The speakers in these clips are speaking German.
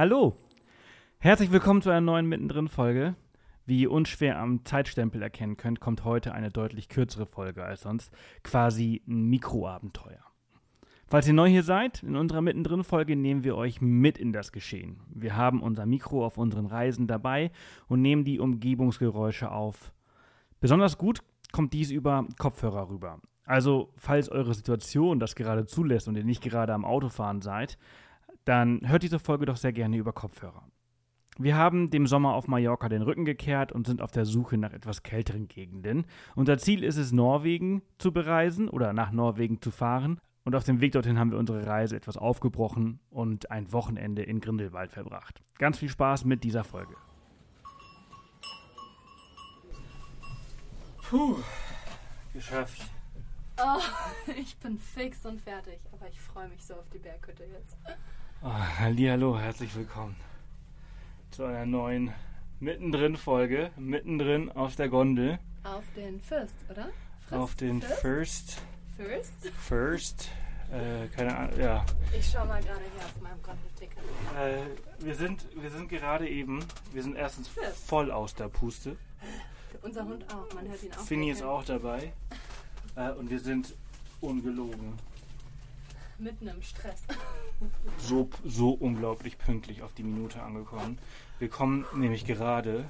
Hallo, herzlich willkommen zu einer neuen Mittendrin-Folge. Wie ihr unschwer am Zeitstempel erkennen könnt, kommt heute eine deutlich kürzere Folge als sonst, quasi ein Mikroabenteuer. Falls ihr neu hier seid, in unserer Mittendrin-Folge nehmen wir euch mit in das Geschehen. Wir haben unser Mikro auf unseren Reisen dabei und nehmen die Umgebungsgeräusche auf. Besonders gut kommt dies über Kopfhörer rüber. Also, falls eure Situation das gerade zulässt und ihr nicht gerade am Autofahren seid, dann hört diese Folge doch sehr gerne über Kopfhörer. Wir haben dem Sommer auf Mallorca den Rücken gekehrt und sind auf der Suche nach etwas kälteren Gegenden. Unser Ziel ist es, Norwegen zu bereisen oder nach Norwegen zu fahren. Und auf dem Weg dorthin haben wir unsere Reise etwas aufgebrochen und ein Wochenende in Grindelwald verbracht. Ganz viel Spaß mit dieser Folge. Puh, geschafft. Oh, ich bin fix und fertig, aber ich freue mich so auf die Berghütte jetzt. Oh, hallo, herzlich willkommen zu einer neuen Mittendrin-Folge, mittendrin auf der Gondel. Auf den First, oder? Frist? Auf den First. First? First. Äh, keine Ahnung, ja. Ich schau mal gerade hier auf meinem Gondelticket. Äh, wir sind, wir sind gerade eben, wir sind erstens First. voll aus der Puste. Unser Hund auch, man hört ihn auch. Finny ist auch dabei. Äh, und wir sind ungelogen. Mitten im Stress. So, so unglaublich pünktlich auf die Minute angekommen. Wir kommen nämlich gerade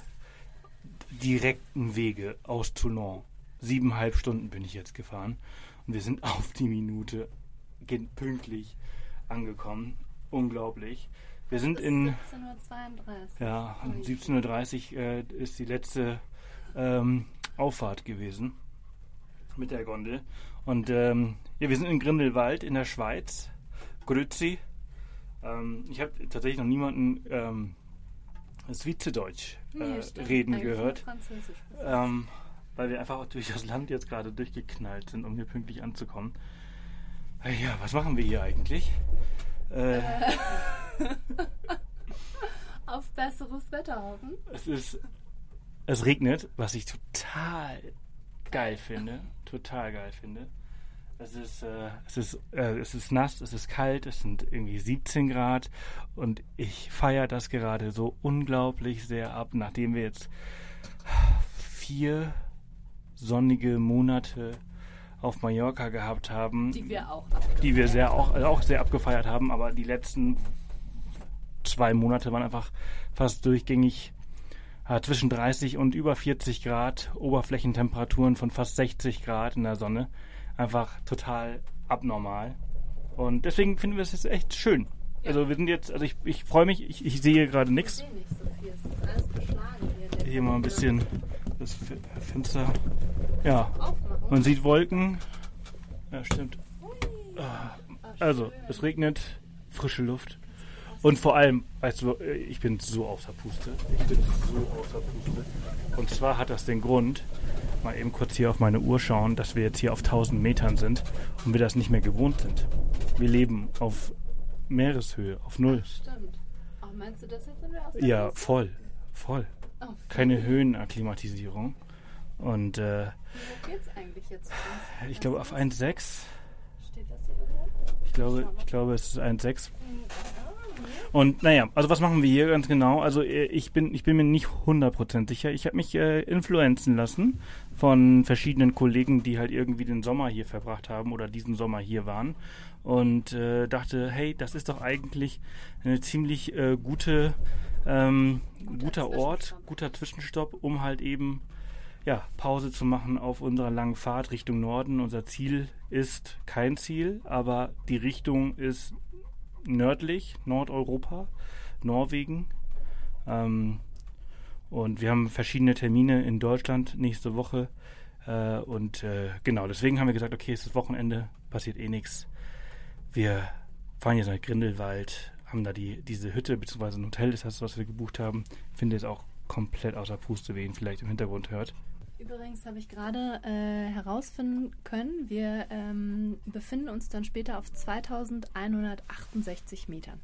direkten Wege aus Toulon. Siebeneinhalb Stunden bin ich jetzt gefahren. Und wir sind auf die Minute pünktlich angekommen. Unglaublich. Wir sind in. 17.32 Uhr. Ja, 17.30 Uhr äh, ist die letzte ähm, Auffahrt gewesen mit der Gondel. Und ähm, ja, wir sind in Grindelwald in der Schweiz. Grüezi. Ähm, ich habe tatsächlich noch niemanden ähm, Schweizerdeutsch äh, nee, reden Eigentlich gehört. Ähm, weil wir einfach durch das Land jetzt gerade durchgeknallt sind, um hier pünktlich anzukommen. Äh, ja, was machen wir hier eigentlich? Äh, äh. Auf besseres Wetter hoffen. Es ist. Es regnet, was ich total geil finde. Total geil finde. Es ist, äh, es, ist, äh, es ist nass, es ist kalt, es sind irgendwie 17 Grad und ich feiere das gerade so unglaublich sehr ab, nachdem wir jetzt vier sonnige Monate auf Mallorca gehabt haben. Die wir auch Die wir sehr auch, auch sehr abgefeiert haben, aber die letzten zwei Monate waren einfach fast durchgängig äh, zwischen 30 und über 40 Grad, Oberflächentemperaturen von fast 60 Grad in der Sonne. Einfach total abnormal. Und deswegen finden wir es jetzt echt schön. Ja. Also wir sind jetzt, also ich, ich freue mich, ich, ich sehe gerade nichts. So viel, es ist alles beschlagen hier. Hier mal ein bisschen das Fenster. Ja, man sieht Wolken. Ja, stimmt. Ah, also, es regnet, frische Luft. Und vor allem, weißt du, ich bin so außer Puste. Ich bin so außer Puste. Und zwar hat das den Grund, mal eben kurz hier auf meine Uhr schauen, dass wir jetzt hier auf 1000 Metern sind und wir das nicht mehr gewohnt sind. Wir leben auf Meereshöhe, auf Null. Stimmt. Ach, meinst du das jetzt aus der Ja, Liste? voll. Voll. Oh, Keine Höhenakklimatisierung. Und äh, Wie hoch geht's eigentlich jetzt? Ich glaube auf 1,6. Steht das hier irgendwo? Ich glaube, ich glaube, es ist 1,6. Und naja, also was machen wir hier ganz genau? Also äh, ich bin, ich bin mir nicht 100% sicher. Ich habe mich äh, influenzen lassen von verschiedenen Kollegen, die halt irgendwie den Sommer hier verbracht haben oder diesen Sommer hier waren. Und äh, dachte, hey, das ist doch eigentlich eine ziemlich äh, gute, ähm, guter Ort, guter Zwischenstopp, um halt eben ja, Pause zu machen auf unserer langen Fahrt Richtung Norden. Unser Ziel ist kein Ziel, aber die Richtung ist nördlich, Nordeuropa, Norwegen. Ähm, und wir haben verschiedene Termine in Deutschland nächste Woche. Äh, und äh, genau, deswegen haben wir gesagt, okay, es ist Wochenende, passiert eh nichts. Wir fahren jetzt nach Grindelwald, haben da die, diese Hütte, beziehungsweise ein Hotel ist das, was wir gebucht haben. Finde es auch komplett außer Puste, wie ihn vielleicht im Hintergrund hört. Übrigens habe ich gerade äh, herausfinden können, wir ähm, befinden uns dann später auf 2168 Metern.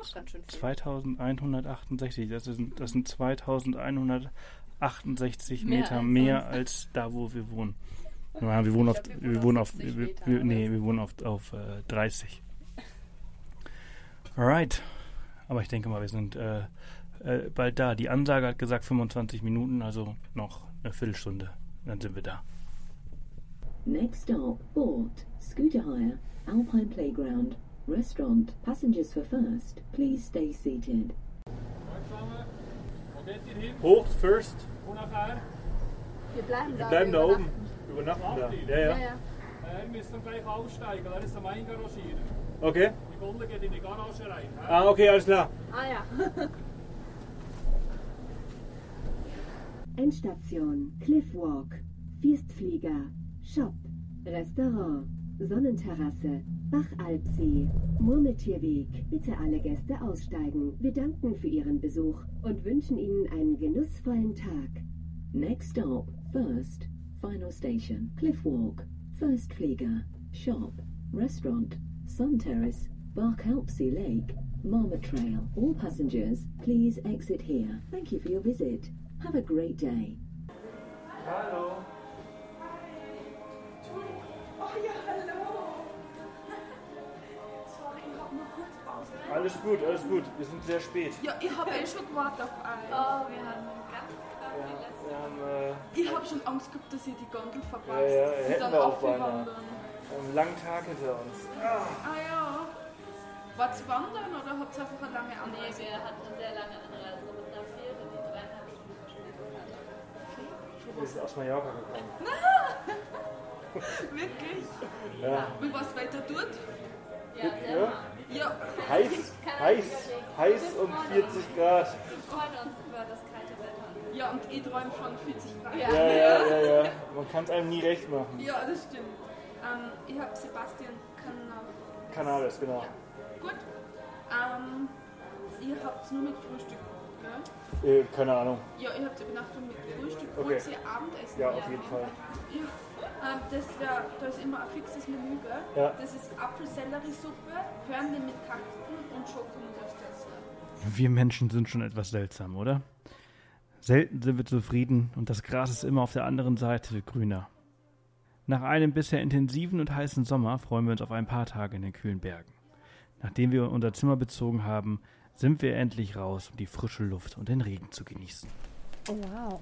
Ist ganz schön viel. 2168, das, ist, das sind 2168 mehr Meter als mehr als da, wo wir wohnen. Ja, wir wohnen auf, wir wohnen auf, wir, wir, nee, wir wohnen auf, auf äh, 30. Alright. Aber ich denke mal, wir sind äh, äh, bald da. Die Ansage hat gesagt 25 Minuten, also noch eine Viertelstunde. Dann sind wir da. Next stop, Bort, scooter hire, Alpine Playground, restaurant, passengers for first. Please stay seated. Hoch first. Wir bleiben da. Wir bleiben da oben. übernachten. Da. Ja, ja. Ja, ja. Äh, ihr müsst dann gleich aussteigen, er ist am Eingarangieren. Okay. Die Gondel geht in die Garage rein. hä? Ah, okay, alles klar. Ah ja. Endstation Cliffwalk, Firstflieger, Shop, Restaurant, Sonnenterrasse, Bachalpsee, Murmeltierweg. Bitte alle Gäste aussteigen. Wir danken für Ihren Besuch und wünschen Ihnen einen genussvollen Tag. Next stop, first, final station, Cliffwalk, First Flieger, shop, restaurant, Sun Terrace, Barkhalpsea Lake, Marmot Trail. All passengers, please exit here. Thank you for your visit. Have a great day. Hallo. Oh ja, hallo. Sorry, ich hab noch kurz Pause. Alles gut, alles gut. Wir sind sehr spät. Ja, ich habe eh schon gewartet auf einen. Oh, wir haben ganz knapp Wir, die letzte. wir haben, äh, Ich habe schon Angst gehabt, dass ihr die Gondel verpasst. Ja, ja, hätten dann wir auch beinahe. abwandern. einen langen Tag hinter uns. Ah ja. Wart's wandern oder habt ihr einfach eine lange Nee, Anreise? wir hatten eine sehr lange Anreise mit einer Fähre, die dreieinhalb Stunden Verspätung sind aus Mallorca gekommen. Wirklich? Ja. Wie war's weiter dort? Ja, sehr Ja. Ja. Heiß, heiß, heiß und 40 Grad. Wir freuen uns über das kalte Wetter. Ja, und ich träume von 40 Grad. Ja. Ja, ja, ja, ja. Man kann es einem nie recht machen. Ja, das stimmt. Ähm, ich habe Sebastian Kanal. Cannabis, genau. Gut. Ähm, ihr habt nur mit Frühstück? Äh, keine Ahnung. Ja, ihr habt Übernachtung mit Frühstück. Okay. Ihr Abendessen? Ja, auf jeden Fall. Ja. Ähm, das wär, da ist immer ein fixes Menü, gell? Ja. Das ist Apfelselleriesuppe, Hörnli mit Kakten und Schokonuss Wir Menschen sind schon etwas seltsam, oder? Selten sind wir zufrieden und das Gras ist immer auf der anderen Seite grüner. Nach einem bisher intensiven und heißen Sommer freuen wir uns auf ein paar Tage in den kühlen Bergen. Nachdem wir unser Zimmer bezogen haben, sind wir endlich raus, um die frische Luft und den Regen zu genießen. Oh, wow.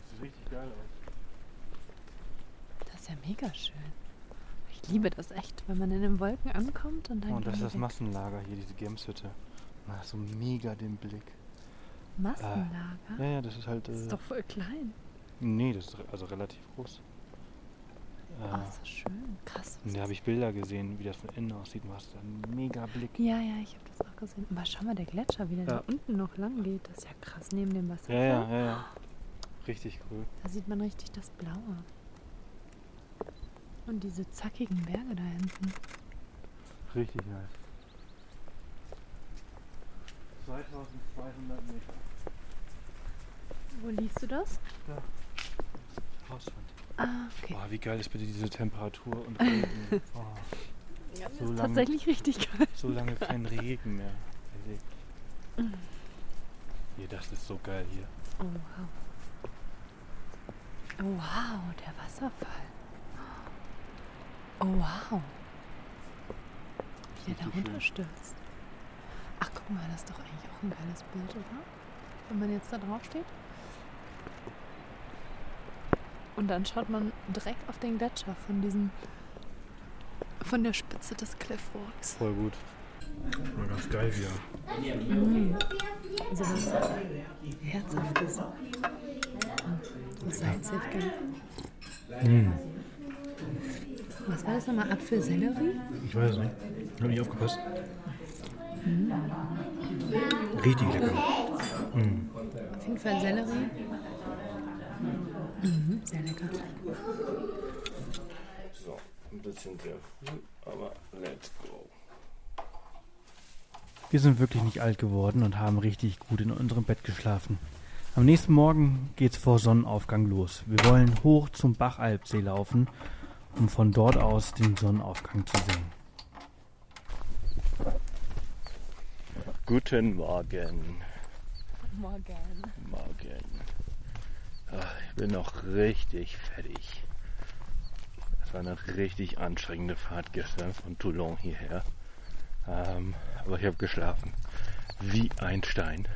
Das sieht richtig geil aus. Das ist ja mega schön. Ich liebe das echt, wenn man in den Wolken ankommt und dann. Und das ist das Massenlager hier, diese Gemshütte. Man hat so mega den Blick. Massenlager. Ja, ja, das ist halt. Das Äh, ist doch voll klein. nee, das ist also relativ groß. Äh, Oh, ist das schön. Krass. und da habe ich Bilder gesehen, wie das von innen aussieht. Du hast einen mega Blick. Ja, ja, ich habe das auch gesehen. Aber schau mal, der Gletscher, wie der Ja. da unten noch lang geht. Das ist ja krass neben dem Wasserfall. Ja, ja, ja, ja. Richtig cool. Da sieht man richtig das Blaue. Und diese zackigen Berge da hinten. Richtig nice. 2200 Meter. Wo liest du das? Hauswand. Ah, okay. Boah, wie geil ist bitte diese Temperatur und Regen. Oh, Ja, so ist lange- tatsächlich richtig geil. so lange kein Regen mehr. erlebt. Hier, das ist so geil hier. Oh, wow. Oh, wow, der Wasserfall. Oh, wow. Wie der da runterstürzt. Ach, guck mal, das ist doch eigentlich auch ein geiles Bild, oder? Wenn man jetzt da drauf steht. Und dann schaut man direkt auf den Gletscher von diesem, von der Spitze des Cliffwalks. Voll gut. War ganz geil hier. So was Herzhaftes. So salzig, gell? Was war das nochmal? Apfelsellerie? Ich weiß es nicht. Hab nicht aufgepasst. Richtig lecker. Auf jeden Fall Sellerie. Sehr lecker. So, ein bisschen sehr früh, aber let's go. Wir sind wirklich nicht alt geworden und haben richtig gut in unserem Bett geschlafen. Am nächsten Morgen geht's vor Sonnenaufgang los. Wir wollen hoch zum Bachalpsee laufen, um von dort aus den Sonnenaufgang zu sehen. Guten Morgen. Morgen. Morgen. Ach, ich bin noch richtig fertig. Es war eine richtig anstrengende Fahrt gestern von Toulon hierher. Ähm, aber ich habe geschlafen. Wie ein Stein.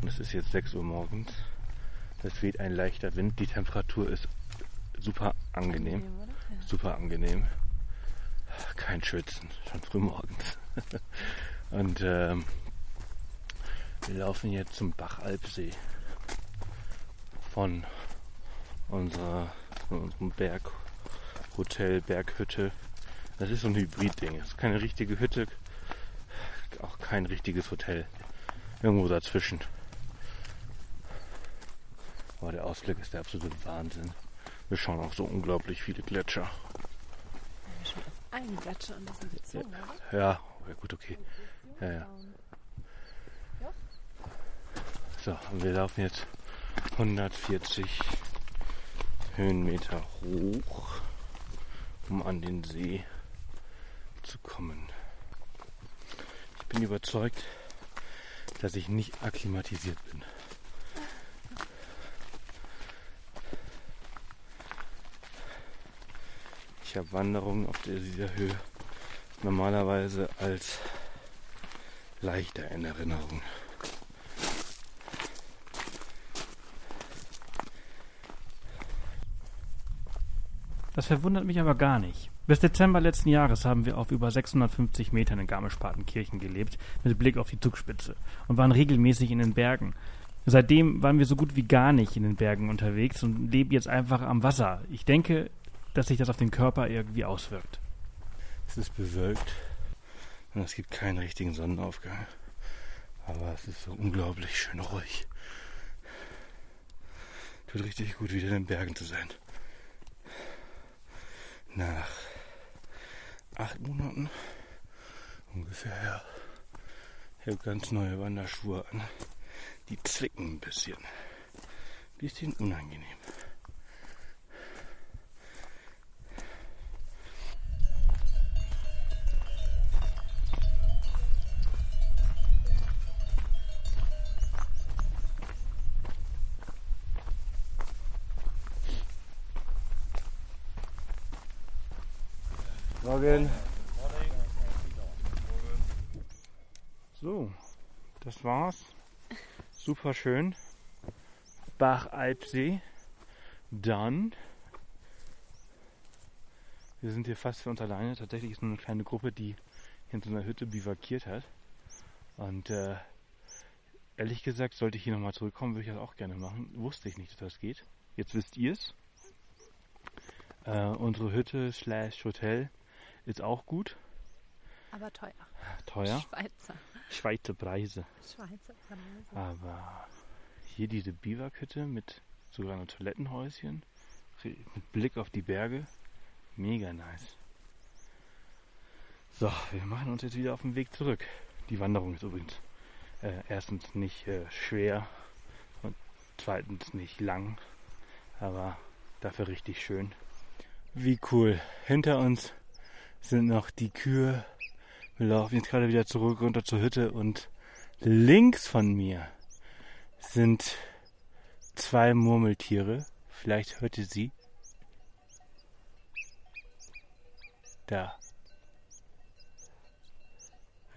Und es ist jetzt 6 Uhr morgens. Es weht ein leichter Wind. Die Temperatur ist super angenehm. Super angenehm. Kein Schwitzen. Schon früh morgens. Und ähm, wir laufen jetzt zum Bachalpsee. Von unserer, von unserem Berghotel, Berghütte. Das ist so ein Hybrid-Ding. Es ist keine richtige Hütte, auch kein richtiges Hotel. Irgendwo dazwischen. Aber der Ausblick ist der absolute Wahnsinn. Wir schauen auf so unglaublich viele Gletscher. Schon auf einen Gletscher und das sind gezogen, oder? Ja, ja gut, okay. Ja, ja. So, und wir laufen jetzt 140 Höhenmeter hoch, um an den See zu kommen. Ich bin überzeugt, dass ich nicht akklimatisiert bin. Ich habe Wanderungen auf dieser Höhe normalerweise als leichter in Erinnerung. Das verwundert mich aber gar nicht. Bis Dezember letzten Jahres haben wir auf über 650 Metern in Garmisch-Partenkirchen gelebt, mit Blick auf die Zugspitze und waren regelmäßig in den Bergen. Seitdem waren wir so gut wie gar nicht in den Bergen unterwegs und leben jetzt einfach am Wasser. Ich denke, dass sich das auf den Körper irgendwie auswirkt. Es ist bewölkt und es gibt keinen richtigen Sonnenaufgang. Aber es ist so unglaublich schön ruhig. Tut richtig gut, wieder in den Bergen zu sein. Nach acht Monaten ungefähr ganz neue Wanderschuhe an. Die zwicken ein bisschen. Bisschen unangenehm. Morgen. So, das war's. Super schön. Bach-Alpsee. Dann. Wir sind hier fast für uns alleine. Tatsächlich ist nur eine kleine Gruppe, die hier in so einer Hütte bivakiert hat. Und äh, ehrlich gesagt, sollte ich hier nochmal zurückkommen, würde ich das auch gerne machen. Wusste ich nicht, dass das geht. Jetzt wisst ihr's. Äh, unsere Hütte slash Hotel ist auch gut. Aber teuer. Teuer. Schweizer. Schweizer Preise. Schweizer Preise. Aber hier diese Biwakhütte mit sogar einem Toilettenhäuschen, mit Blick auf die Berge, mega nice. So, wir machen uns jetzt wieder auf den Weg zurück. Die Wanderung ist übrigens äh, erstens nicht äh, schwer und zweitens nicht lang, aber dafür richtig schön. Wie cool. Hinter uns sind noch die Kühe. Wir laufen jetzt gerade wieder zurück runter zur Hütte und links von mir sind zwei Murmeltiere. Vielleicht hört ihr sie. Da.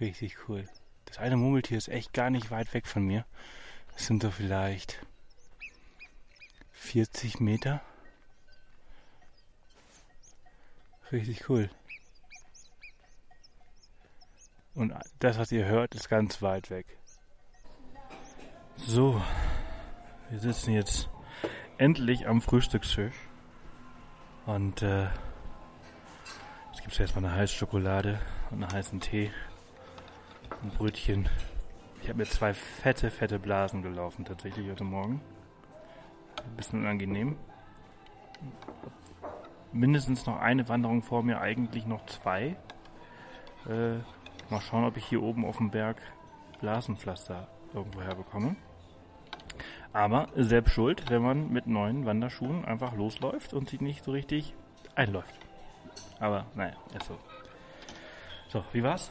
Richtig cool. Das eine Murmeltier ist echt gar nicht weit weg von mir. Das sind so vielleicht 40 Meter. Richtig cool. Und das, was ihr hört, ist ganz weit weg. So, wir sitzen jetzt endlich am Frühstückstisch. Und äh, es gibt jetzt mal eine heiße Schokolade und einen heißen Tee. Ein Brötchen. Ich habe mir zwei fette, fette Blasen gelaufen tatsächlich heute Morgen. Ein bisschen unangenehm. Mindestens noch eine Wanderung vor mir, eigentlich noch zwei. Äh, Mal schauen, ob ich hier oben auf dem Berg Blasenpflaster irgendwo herbekomme. Aber selbst schuld, wenn man mit neuen Wanderschuhen einfach losläuft und sich nicht so richtig einläuft. Aber naja, ist so. So, wie war's?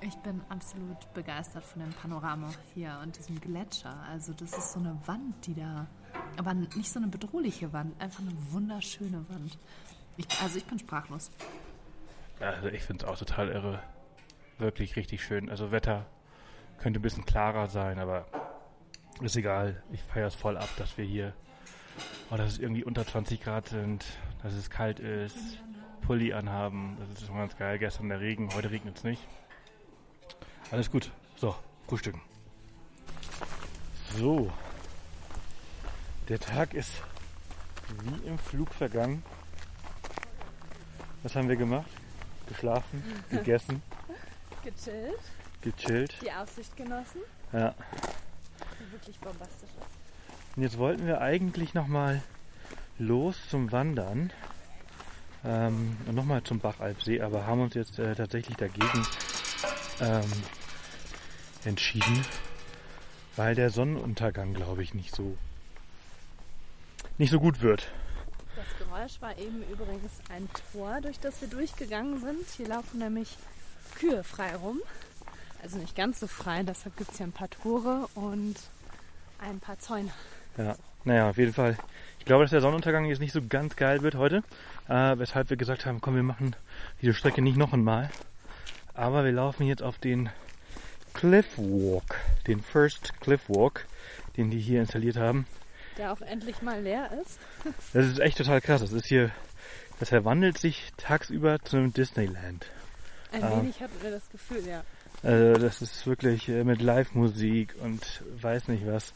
Ich bin absolut begeistert von dem Panorama hier und diesem Gletscher. Also das ist so eine Wand, die da, aber nicht so eine bedrohliche Wand, einfach eine wunderschöne Wand. Ich, also ich bin sprachlos. Also ich finde es auch total irre. Wirklich richtig schön. Also Wetter könnte ein bisschen klarer sein, aber ist egal. Ich feiere es voll ab, dass wir hier, oh, dass es irgendwie unter 20 Grad sind, dass es kalt ist, Pulli anhaben. Das ist schon ganz geil. Gestern der Regen, heute regnet es nicht. Alles gut. So, frühstücken. So. Der Tag ist wie im Flug vergangen. Was haben wir gemacht? Geschlafen, gegessen, Gechillt, gechillt. die Aussicht genossen, Ja. die wirklich bombastisch ist. Und jetzt wollten wir eigentlich nochmal los zum Wandern. Ähm, und nochmal zum Bachalpsee, aber haben uns jetzt äh, tatsächlich dagegen ähm, entschieden, weil der Sonnenuntergang, glaube ich, nicht so nicht so gut wird. Das Geräusch war eben übrigens ein Tor, durch das wir durchgegangen sind. Hier laufen nämlich Kühe frei rum. Also nicht ganz so frei, deshalb gibt es hier ein paar Tore und ein paar Zäune. Ja, naja, auf jeden Fall. Ich glaube, dass der Sonnenuntergang jetzt nicht so ganz geil wird heute, äh, weshalb wir gesagt haben, komm, wir machen diese Strecke nicht noch einmal. Aber wir laufen jetzt auf den Cliff Walk, den First Cliff Walk, den die hier installiert haben. Der auch endlich mal leer ist. Das ist echt total krass. Das ist hier, das verwandelt sich tagsüber zu einem Disneyland. Ein Ah. wenig hatten wir das Gefühl, ja. Also das ist wirklich äh, mit Live-Musik und weiß nicht was.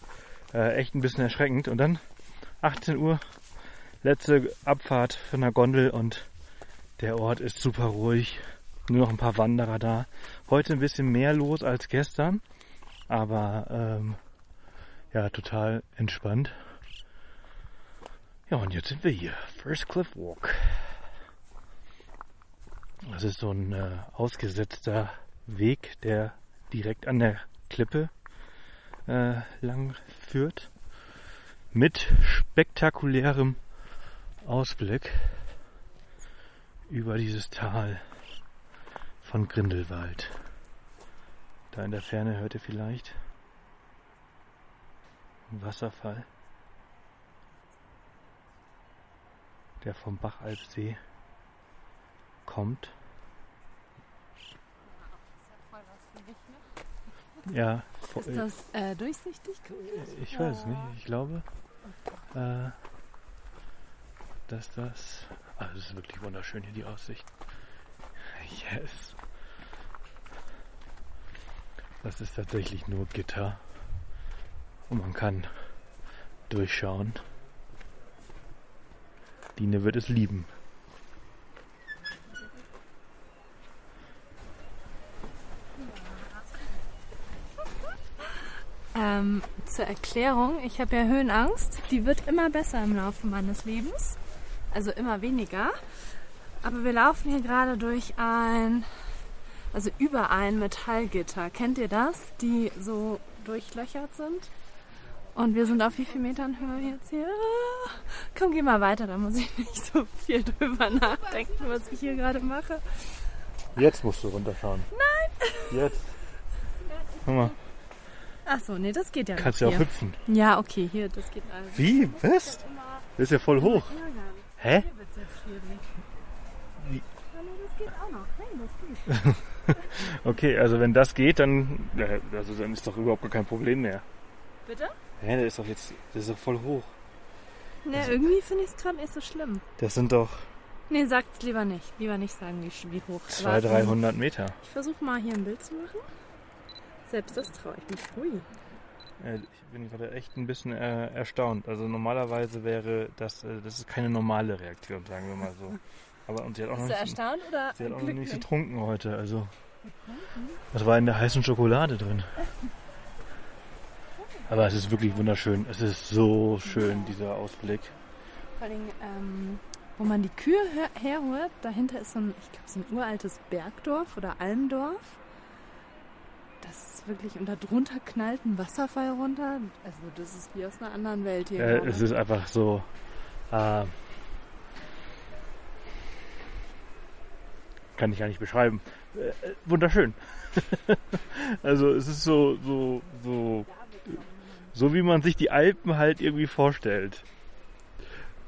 Äh, echt ein bisschen erschreckend. Und dann 18 Uhr, letzte Abfahrt von der Gondel und der Ort ist super ruhig. Nur noch ein paar Wanderer da. Heute ein bisschen mehr los als gestern, aber ähm, ja, total entspannt. Ja, und jetzt sind wir hier. First Cliff Walk. Das ist so ein äh, ausgesetzter Weg, der direkt an der Klippe äh, lang führt. Mit spektakulärem Ausblick über dieses Tal von Grindelwald. Da in der Ferne hört ihr vielleicht einen Wasserfall, der vom Bachalpsee kommt. Ja, Ist das äh, durchsichtig? ich weiß es nicht. Ich glaube, äh, dass das. Ah, das ist wirklich wunderschön hier die Aussicht. Yes. Das ist tatsächlich nur Gitter. Und man kann durchschauen. Dine wird es lieben. Ähm, zur Erklärung, ich habe ja Höhenangst. Die wird immer besser im Laufe meines Lebens. Also immer weniger. Aber wir laufen hier gerade durch ein, also über ein Metallgitter. Kennt ihr das? Die so durchlöchert sind. Und wir sind auf wie viel Metern Höhe jetzt hier? Komm, geh mal weiter, da muss ich nicht so viel drüber nachdenken, was ich hier gerade mache. Jetzt musst du runterschauen. Nein! Jetzt. Guck mal, Ach so, nee, das geht ja kannst ja auch hier. hüpfen. Ja, okay, hier, das geht also. Wie? Was? Das ist ja voll hoch. Hä? Hier wird's jetzt schwierig. Wie? Ja, nee, das geht auch noch. Hey, das geht. Okay, also wenn das geht, dann, also dann ist doch überhaupt gar kein Problem mehr. Bitte? Hä, der ist doch jetzt, das ist doch voll hoch. Ne, irgendwie finde ich es gerade nicht so schlimm. Das sind doch Nee, sagt's lieber nicht. Lieber nicht sagen, wie, wie hoch. 200, Warte. 300 Meter. Ich versuche mal hier ein Bild zu machen. Selbst das traue ich mich. Ui. Äh, Ich bin gerade echt ein bisschen äh, erstaunt. Also normalerweise wäre das, äh, das ist keine normale Reaktion, sagen wir mal so. Aber und sie hat auch noch Bist du nicht, erstaunt oder sie hat auch noch nicht glücklich? getrunken heute. Also was war in der heißen Schokolade drin? Aber es ist wirklich wunderschön. Es ist so schön dieser Ausblick. Vor allem, ähm, wo man die Kühe her herhört, dahinter ist so ein, ich glaube, so ein uraltes Bergdorf oder Almdorf. Das ist wirklich, und da drunter knallt ein Wasserfall runter. Also das ist wie aus einer anderen Welt hier. Äh, es ist einfach so. Äh, kann ich gar nicht beschreiben. Äh, äh, wunderschön. also es ist so, so, so, so wie man sich die Alpen halt irgendwie vorstellt.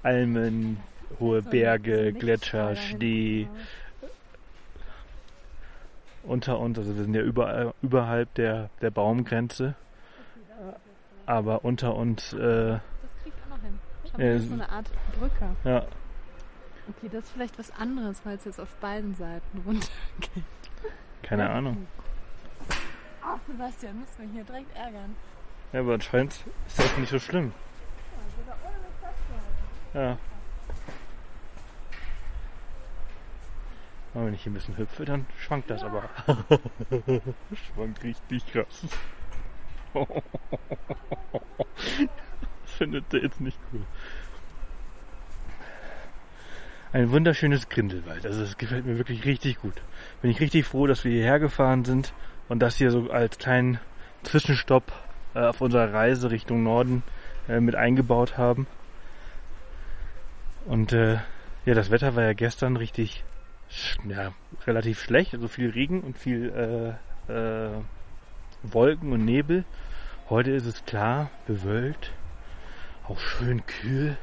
Almen, hohe Berge, Gletscher. Schnee unter uns, also wir sind ja überall, überhalb der, der Baumgrenze, aber unter uns, äh, Das kriegt auch noch hin. Schau mal, Äh, das ist so eine Art Brücke. ja, Okay, das ist vielleicht was anderes, weil es jetzt auf beiden Seiten runtergeht. keine Ahnung. Ach, Sebastian, müssen wir hier direkt ärgern. Ja, aber anscheinend ist das nicht so schlimm. Ja. Aber wenn ich hier ein bisschen hüpfe, dann schwankt das aber. schwankt richtig krass. das findet der jetzt nicht cool. Ein wunderschönes Grindelwald. Also es gefällt mir wirklich richtig gut. Bin ich richtig froh, dass wir hierher gefahren sind und das hier so als kleinen Zwischenstopp äh, auf unserer Reise Richtung Norden äh, mit eingebaut haben. Und äh, ja, das Wetter war ja gestern richtig, ja, relativ schlecht. Also viel Regen und viel äh, äh, Wolken und Nebel. Heute ist es klar, bewölkt, auch schön kühl.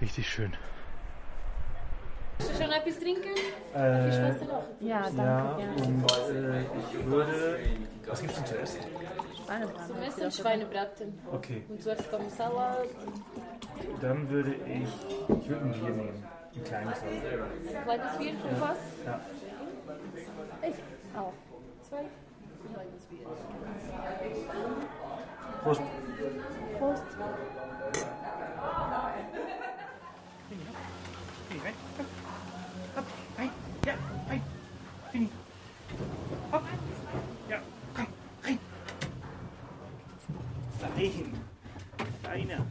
Richtig schön. Schon etwas trinken? Äh, Ja, danke. ja, und äh, ich würde. Was gibt's denn zu essen? Schweinebraten. Zum Essen Schweinebraten. Okay, Und zuerst kommt Salat, dann würde ich. Ich würde ein Bier nehmen. Ein kleines. ein kleines Bier vom Fass. Ja. Ich auch. Zwei. Ein kleines Bier. Prost. Prost. Fini, rein. Hopp, rein. Ja, rein. Fini. Hopp. Ja, komm, rein. Fein. Feiner.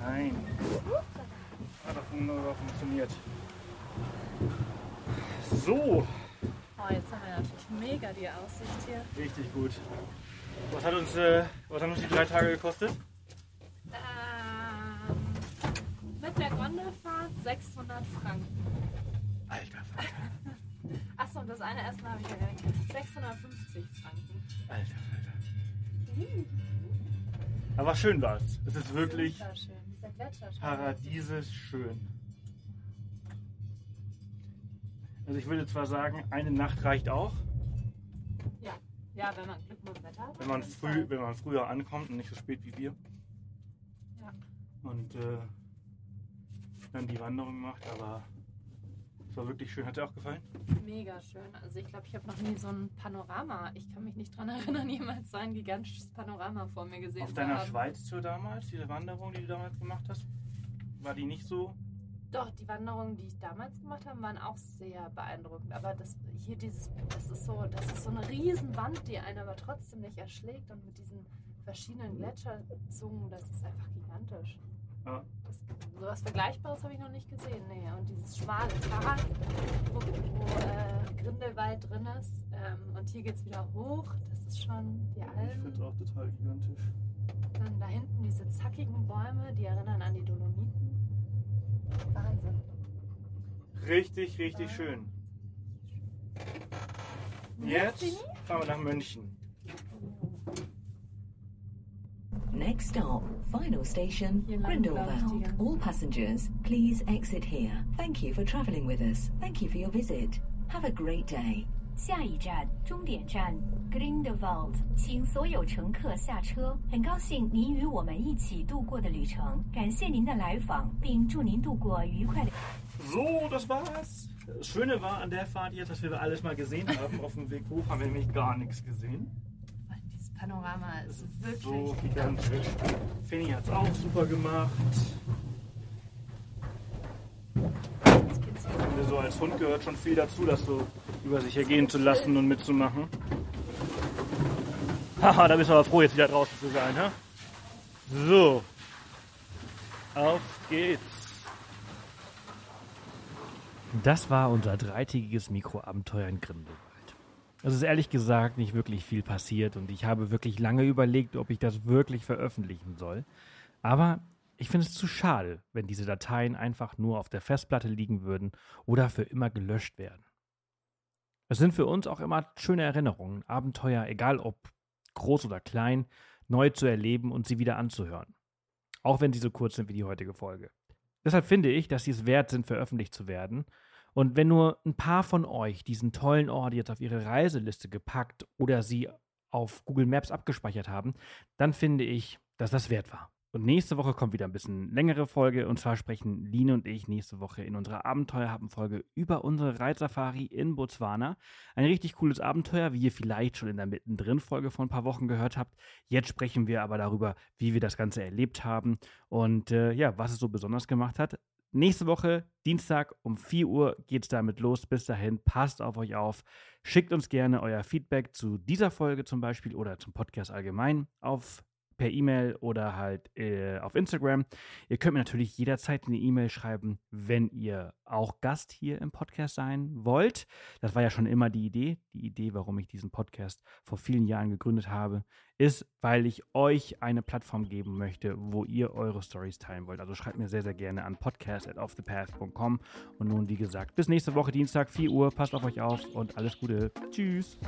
Fein. Hat doch wunderbar funktioniert. So, Oh, jetzt haben wir natürlich mega die Aussicht hier. richtig gut. Was hat uns, äh, was haben uns die drei Tage gekostet? Ähm, mit der Gondelfahrt 600 Franken. Alter Falter. Achso, und das eine Essen habe ich ja gerechnet. 650 Franken. Alter Falter. Aber schön war's. Es ist wirklich schön. Dieser Gletscher. paradiesisch schön. Also ich würde zwar sagen, eine Nacht reicht auch, Ja. ja, wenn man Glück mit dem Wetter hat. wenn man, auf früh, wenn man früher ankommt und nicht so spät wie wir. Ja. Und äh, dann die Wanderung macht, aber es war wirklich schön. Hat dir auch gefallen? Mega schön. Also ich glaube, ich habe noch nie so ein Panorama. Ich kann mich nicht daran erinnern, jemals so ein gigantisches Panorama vor mir gesehen Auf zu deiner haben. Schweiz-Tour damals, diese Wanderung, die du damals gemacht hast, war die nicht so? Doch, die Wanderungen, die ich damals gemacht habe, waren auch sehr beeindruckend. Aber das hier dieses, das ist so, das ist so eine Riesenwand, die einen aber trotzdem nicht erschlägt und mit diesen verschiedenen Gletscherzungen, das ist einfach gigantisch. Ja. Das, sowas Vergleichbares habe ich noch nicht gesehen. Nee. Und dieses schmale Tal, wo, wo äh, Grindelwald drin ist. Ähm, und hier geht es wieder hoch. Das ist schon die Ich finde Alpen. es auch total gigantisch. Dann da hinten diese zackigen Bäume, die erinnern an die Dolomiten. Wahnsinn. Richtig, richtig schön. Jetzt fahren wir nach München. Next stop, final station, Grindelwald. All passengers, please exit here. Thank you for travelling with us. Thank you for your visit. Have a great day. 下一站，终点站 Grindelwald，请所有乘客下车。很高兴您与我们一起度过的旅程，感谢您的来访，并祝您度过愉快的。 So, das war's. Das Schöne war an der Fahrt jetzt, dass wir alles mal gesehen haben. Auf dem Weg hoch haben wir nämlich gar nichts gesehen. Dieses Panorama ist wirklich So gigantisch. Finny hat's auch super gemacht. Finde, so als Hund gehört schon viel dazu, das so über sich ergehen zu lassen und mitzumachen. Haha, da bist du aber froh, jetzt wieder draußen zu sein, hä? So. Auf geht's. Das war unser dreitägiges Mikroabenteuer in Grindelwald. Es ist ehrlich gesagt nicht wirklich viel passiert und ich habe wirklich lange überlegt, ob ich das wirklich veröffentlichen soll. Aber ich finde es zu schade, wenn diese Dateien einfach nur auf der Festplatte liegen würden oder für immer gelöscht werden. Es sind für uns auch immer schöne Erinnerungen, Abenteuer, egal ob groß oder klein, neu zu erleben und sie wieder anzuhören. Auch wenn sie so kurz sind wie die heutige Folge. Deshalb finde ich, dass sie es wert sind, veröffentlicht zu werden. Und wenn nur ein paar von euch diesen tollen Ort jetzt auf ihre Reiseliste gepackt oder sie auf Google Maps abgespeichert haben, dann finde ich, dass das wert war. Und nächste Woche kommt wieder ein bisschen längere Folge. Und zwar sprechen Line und ich nächste Woche in unserer Abenteuerhaben-Folge über unsere Reitsafari in Botswana. Ein richtig cooles Abenteuer, wie ihr vielleicht schon in der Mittendrin-Folge vor ein paar Wochen gehört habt. Jetzt sprechen wir aber darüber, wie wir das Ganze erlebt haben und äh, ja, was es so besonders gemacht hat. Nächste Woche, Dienstag um 4 Uhr geht es damit los. Bis dahin, passt auf euch auf. Schickt uns gerne euer Feedback zu dieser Folge zum Beispiel oder zum Podcast allgemein auf per E-Mail oder halt äh, auf Instagram. Ihr könnt mir natürlich jederzeit eine E-Mail schreiben, wenn ihr auch Gast hier im Podcast sein wollt. Das war ja schon immer die Idee. Die Idee, warum ich diesen Podcast vor vielen Jahren gegründet habe, ist, weil ich euch eine Plattform geben möchte, wo ihr eure Stories teilen wollt. Also schreibt mir sehr, sehr gerne an podcast.offthepath.com. Und nun, wie gesagt, bis nächste Woche Dienstag, 4 Uhr. Passt auf euch auf und alles Gute. Tschüss.